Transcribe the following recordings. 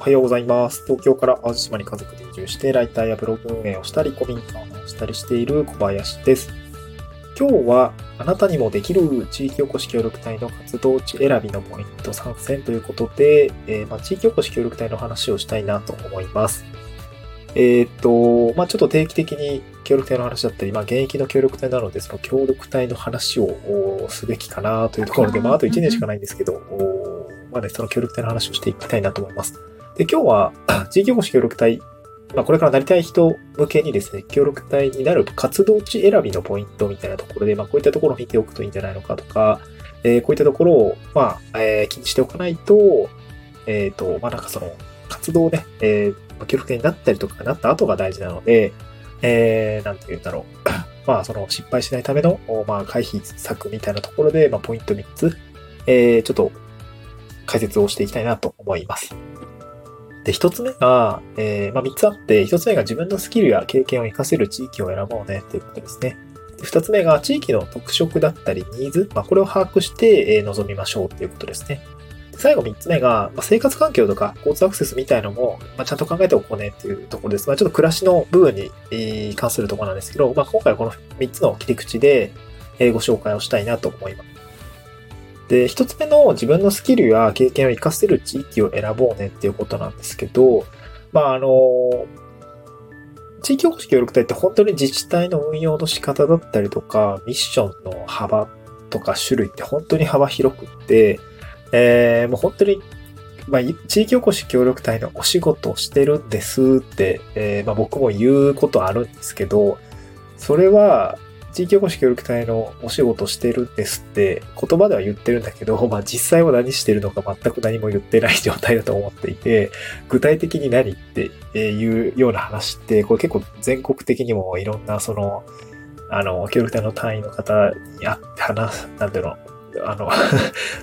おはようございます。東京から淡路島に家族で移住して、ライターやブログ運営をしたり、古民家をしたりしている小林です。今日は、あなたにもできる地域おこし協力隊の活動地選びのポイント参戦ということで、えーまあ、地域おこし協力隊の話をしたいなと思います。えーっと、まあ、ちょっと定期的に協力隊の話だったり、まあ、現役の協力隊なので、その協力隊の話をすべきかなというところで、まあ、あと1年しかないんですけど、まあね、その協力隊の話をしていきたいなと思います。で、今日は、地域おこし協力隊、まあ、これからなりたい人向けにですね、協力隊になる活動地選びのポイントみたいなところで、まあ、こういったところを見ておくといいんじゃないのかとか、えーこういったところを、まあ、えー気にしておかないと、えっ、と、まあ、なんかその、活動ね、えー協力隊になったりとかなった後が大事なので、えー、なんて言うんだろう。まあ、その失敗しないための、まあ、回避策みたいなところで、まあ、ポイント3つ、えー、ちょっと解説をしていきたいなと思います。で、一つ目が、えー、まあ、三つあって、一つ目が自分のスキルや経験を活かせる地域を選ぼうねっていうことですね。で二つ目が地域の特色だったりニーズ、まあ、これを把握して、えー臨みましょうっていうことですね。最後三つ目が、まあ、生活環境とか交通アクセスみたいのも、まあ、ちゃんと考えておこうねっていうところです。まあ、ちょっと暮らしの部分に、関するところなんですけど、まあ、今回はこの三つの切り口で、えーご紹介をしたいなと思います。で、一つ目の自分のスキルや経験を活かせる地域を選ぼうねっていうことなんですけど、まあ、あの、地域おこし協力隊って本当に自治体の運用の仕方だったりとか、ミッションの幅とか種類って本当に幅広くって、えー、もう本当に、まあ、地域おこし協力隊のお仕事をしてるんですって、えーまあ、僕も言うことあるんですけど、それは、地域おこし協力隊のお仕事してるんですって言葉では言ってるんだけど、まあ実際は何してるのか全く何も言ってない状態だと思っていて、具体的に何っていうような話って、これ結構全国的にもいろんなその、あの、協力隊の隊員の方に会って話、なんていうの、あの、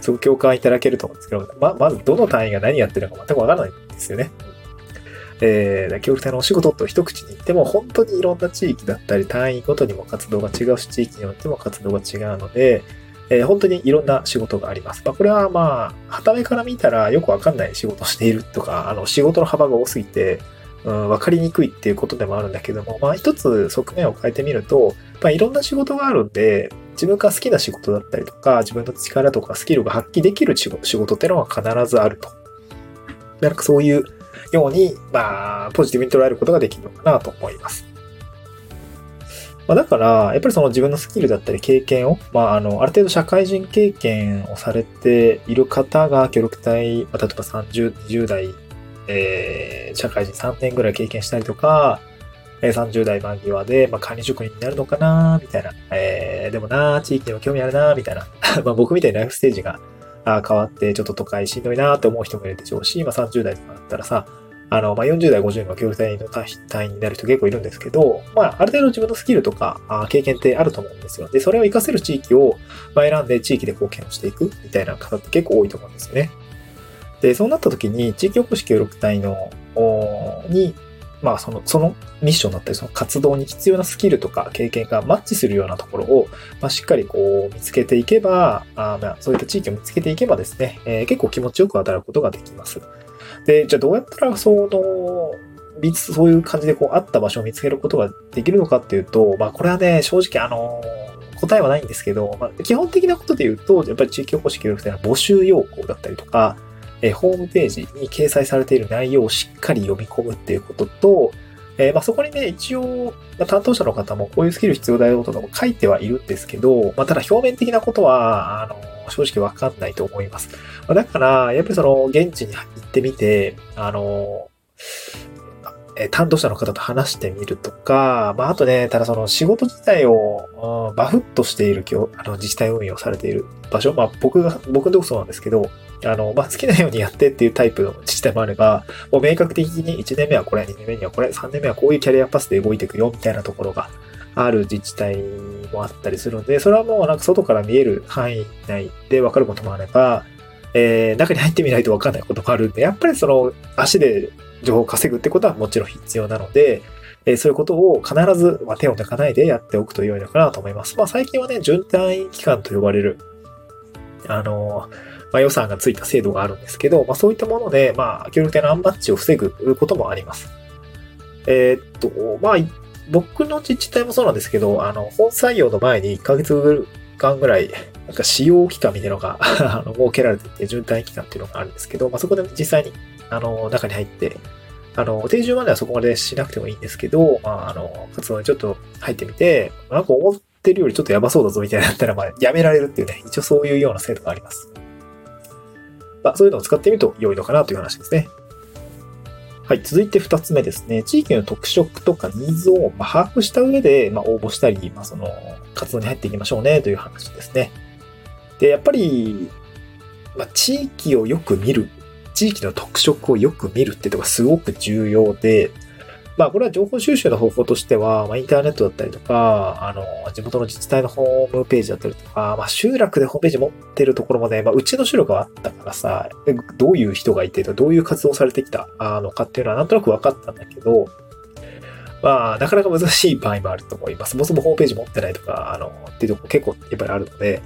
すごく共感いただけると思うんですけど、ま、まずどの隊員が何やってるのか全くわからないんですよね。えー、協力隊のお仕事と一口に言っても、本当にいろんな地域だったり、単位ごとにも活動が違うし、地域によっても活動が違うので、えー本当にいろんな仕事があります。まあ、これはまあ、旗目から見たらよくわかんない仕事をしているとか、あの、仕事の幅が多すぎて、うん、わかりにくいっていうことでもあるんだけども、まあ、一つ側面を変えてみると、まあ、いろんな仕事があるんで、自分が好きな仕事だったりとか、自分の力とかスキルが発揮できる仕事仕事っていうのは必ずあると。なんかそういうように、まあ、ポジティブに捉えることができるのかなと思います。まあ、だから、やっぱりその自分のスキルだったり経験を、まあ、あの、ある程度社会人経験をされている方が協力隊、まあ、例えば30、20代、えー、社会人3年ぐらい経験したりとか、30代間際で、まあ、管理職人になるのかなみたいな。えー、でもな地域にも興味あるなみたいな。まあ僕みたいなライフステージがあ変わって、ちょっと都会しんどいなって思う人もいるでしょうし、まあ30代とかだったらさ、あの、まあ40代、50代の協力隊の隊員になる人結構いるんですけど、まあある程度自分のスキルとかあ経験ってあると思うんですよ。で、それを活かせる地域を、まあ、選んで地域で貢献をしていくみたいな方って結構多いと思うんですよね。で、そうなった時に、地域おこし協力隊の、に、まあ、その、そのミッションだったり、その活動に必要なスキルとか経験がマッチするようなところを、まあ、しっかりこう、見つけていけば、あまあ、そういった地域を見つけていけばですね、えー結構気持ちよく働くことができます。で、じゃあどうやったら、その、そういう感じでこう、あった場所を見つけることができるのかっていうと、まあ、これはね、正直あの答えはないんですけど、まあ、基本的なことで言うと、やっぱり地域おこし協力隊のは募集要項だったりとか、えホームページに掲載されている内容をしっかり読み込むっていうことと、えーまあ、そこにね、一応、まあ、担当者の方もこういうスキル必要だよとかも書いてはいるんですけど、まあ、ただ表面的なことは、あの、正直わかんないと思います。ま、だから、やっぱりその、現地に行ってみて、あの、え担当者の方と話してみるとか、まあ、とね、ただその仕事自体を、うんバフッとしている、あの、自治体運営をされている場所、まあ、僕が、僕のとこそうなんですけど、あの、まあ、好きなようにやってっていうタイプの自治体もあれば、もう明確的に1年目はこれ、2年目にはこれ、3年目はこういうキャリアパスで動いていくよ、みたいなところがある自治体もあったりするので、それはもうなんか外から見える範囲内で分かることもあれば、えー、中に入ってみないと分かんないこともあるんで、やっぱりその足で情報を稼ぐってことはもちろん必要なので、えーそういうことを必ず、ま、手を抜かないでやっておくと良いのかなと思います。まあ最近はね、準単位期間と呼ばれる、あのーまあ、予算がついた制度があるんですけど、まあ、そういったもので、まあ、協力隊のアンバッジを防ぐこともあります。えー、っと、まあ、僕の自治体もそうなんですけど、あの、本採用の前に1ヶ月間ぐらい、なんか使用期間みたいなのが あの、設けられていて、順滞期間っていうのがあるんですけど、まあ、そこで実際に、あの、中に入って、あの、定住まではそこまでしなくてもいいんですけど、まあ、あの、活動にちょっと入ってみて、なんか思ってるよりちょっとやばそうだぞみたいになったら、まあ、やめられるっていうね、一応そういうような制度があります。まあ、そういうのを使ってみると良いのかなという話ですね。はい。続いて2つ目ですね。地域の特色とかニーズを把握した上で、まあ、応募したり、まあ、その、活動に入っていきましょうねという話ですね。で、やっぱり、まあ、地域をよく見る地域の特色をよく見るってとこがすごく重要で、まあこれは情報収集の方法としては、まあインターネットだったりとか、あの、地元の自治体のホームページだったりとか、まあ集落でホームページ持ってるところもね、まあうちの集落はあったからさ、どういう人がいて、どういう活動されてきたのかっていうのはなんとなく分かったんだけど、まあ、なかなか難しい場合もあると思います。そもそもホームページ持ってないとか、あの、っていうとこ結構やっぱりあるので、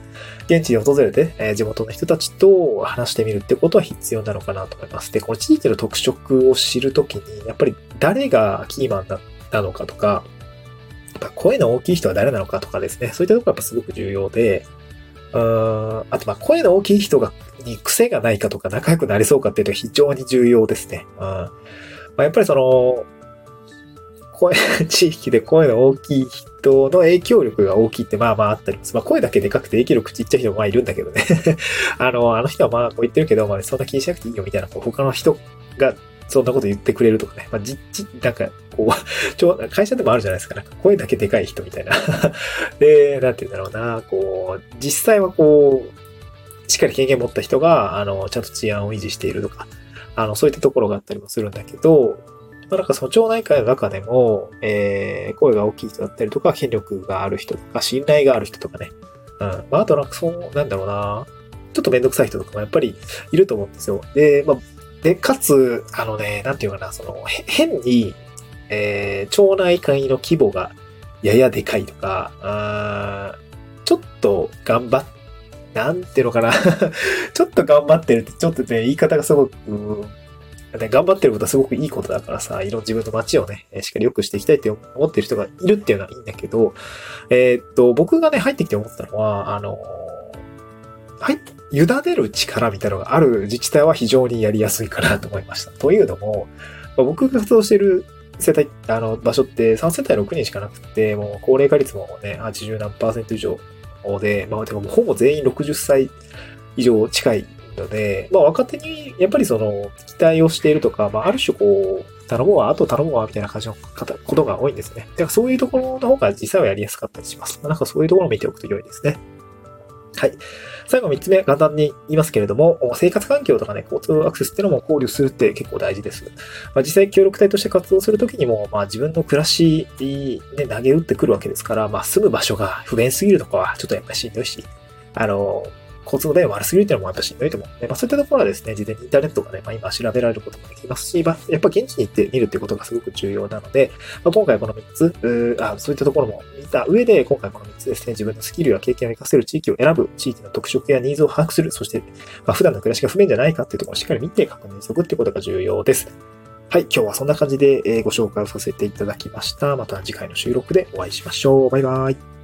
現地に訪れて、えー、地元の人たちと話してみるってことは必要なのかなと思います。で、この地域の特色を知るときに、やっぱり誰がキーマンなのかとか、やっぱ声の大きい人は誰なのかとかですね、そういったところがやっぱすごく重要で、うーんあと、まあ、声の大きい人が、に癖がないかとか仲良くなりそうかっていうと非常に重要ですね。うんまあ、やっぱりその、声、地域で声の大きい人の影響力が大きいってまあまああったります。まあ声だけでかくて影響力ちっちゃい人もまあいるんだけどね あの、あの人はまあこう言ってるけど、まあそんな気にしなくていいよみたいな、こう他の人がそんなこと言ってくれるとかね。まあじ、じ、なんか、こう、ちょ、会社でもあるじゃないですか。なんか声だけでかい人みたいなで、なんて言うんだろうな、こう、実際はこう、しっかり経験持った人が、あの、ちゃんと治安を維持しているとか、あの、そういったところがあったりもするんだけど、まあ、なんかその町内会の中でも、えー、声が大きい人だったりとか、権力がある人とか、信頼がある人とかね。うん。まあ、あとなんかそう、なんだろうな。ちょっとめんどくさい人とかもやっぱりいると思うんですよ。で、まあ、で、かつ、あのね、なんていうかな、その、変に、えー、町内会の規模がややでかいとか、あちょっと頑張っなんていうのかな ちょっと頑張ってるって、ちょっとね、言い方がすごく、ね、頑張ってることはすごくいいことだからさ、いろんな自分の街をね、しっかり良くしていきたいって思ってる人がいるっていうのはいいんだけど、えー、っと、僕がね、入ってきて思ったのは、あの、はい、委ねる力みたいなのがある自治体は非常にやりやすいかなと思いました。というのも、僕が活動してる世帯、あの、場所って3世帯6人しかなくて、もう高齢化率もね、80何パーセント以上で、まあ、てかもほぼ全員60歳以上近いので、まあ、若手にやっぱりその、期待をしているとか、まあ、ある種こう、頼もうわ、あと頼もうわ、みたいな感じのことが多いんですね。だからそういうところの方が実際はやりやすかったりします。ま、なんかそういうところを見ておくと良いですね。はい。最後3つ目、簡単に言いますけれども、生活環境とかね、交通アクセスっていうのも考慮するって結構大事です。まあ、実際協力隊として活動するときにも、まあ自分の暮らしに、ね、投げ打ってくるわけですから、まあ住む場所が不便すぎるとかはちょっとやっぱりしんどいし、あの、交通の便悪すぎるっていうのもやっぱしんどいと思うので、まあそういったところはですね、事前にインターネットがね、まあ今調べられることもできますし、まあやっぱ現地に行って見るっていうことがすごく重要なので、まあ、今回この3つ、あそういったところも見た上で、今回この3つですね、自分のスキルや経験を活かせる地域を選ぶ、地域の特色やニーズを把握する、そして、まあ普段の暮らしが不便じゃないかっていうところをしっかり見て確認しておくっていうことが重要です。はい、今日はそんな感じでご紹介をさせていただきました。また次回の収録でお会いしましょう。バイバイ。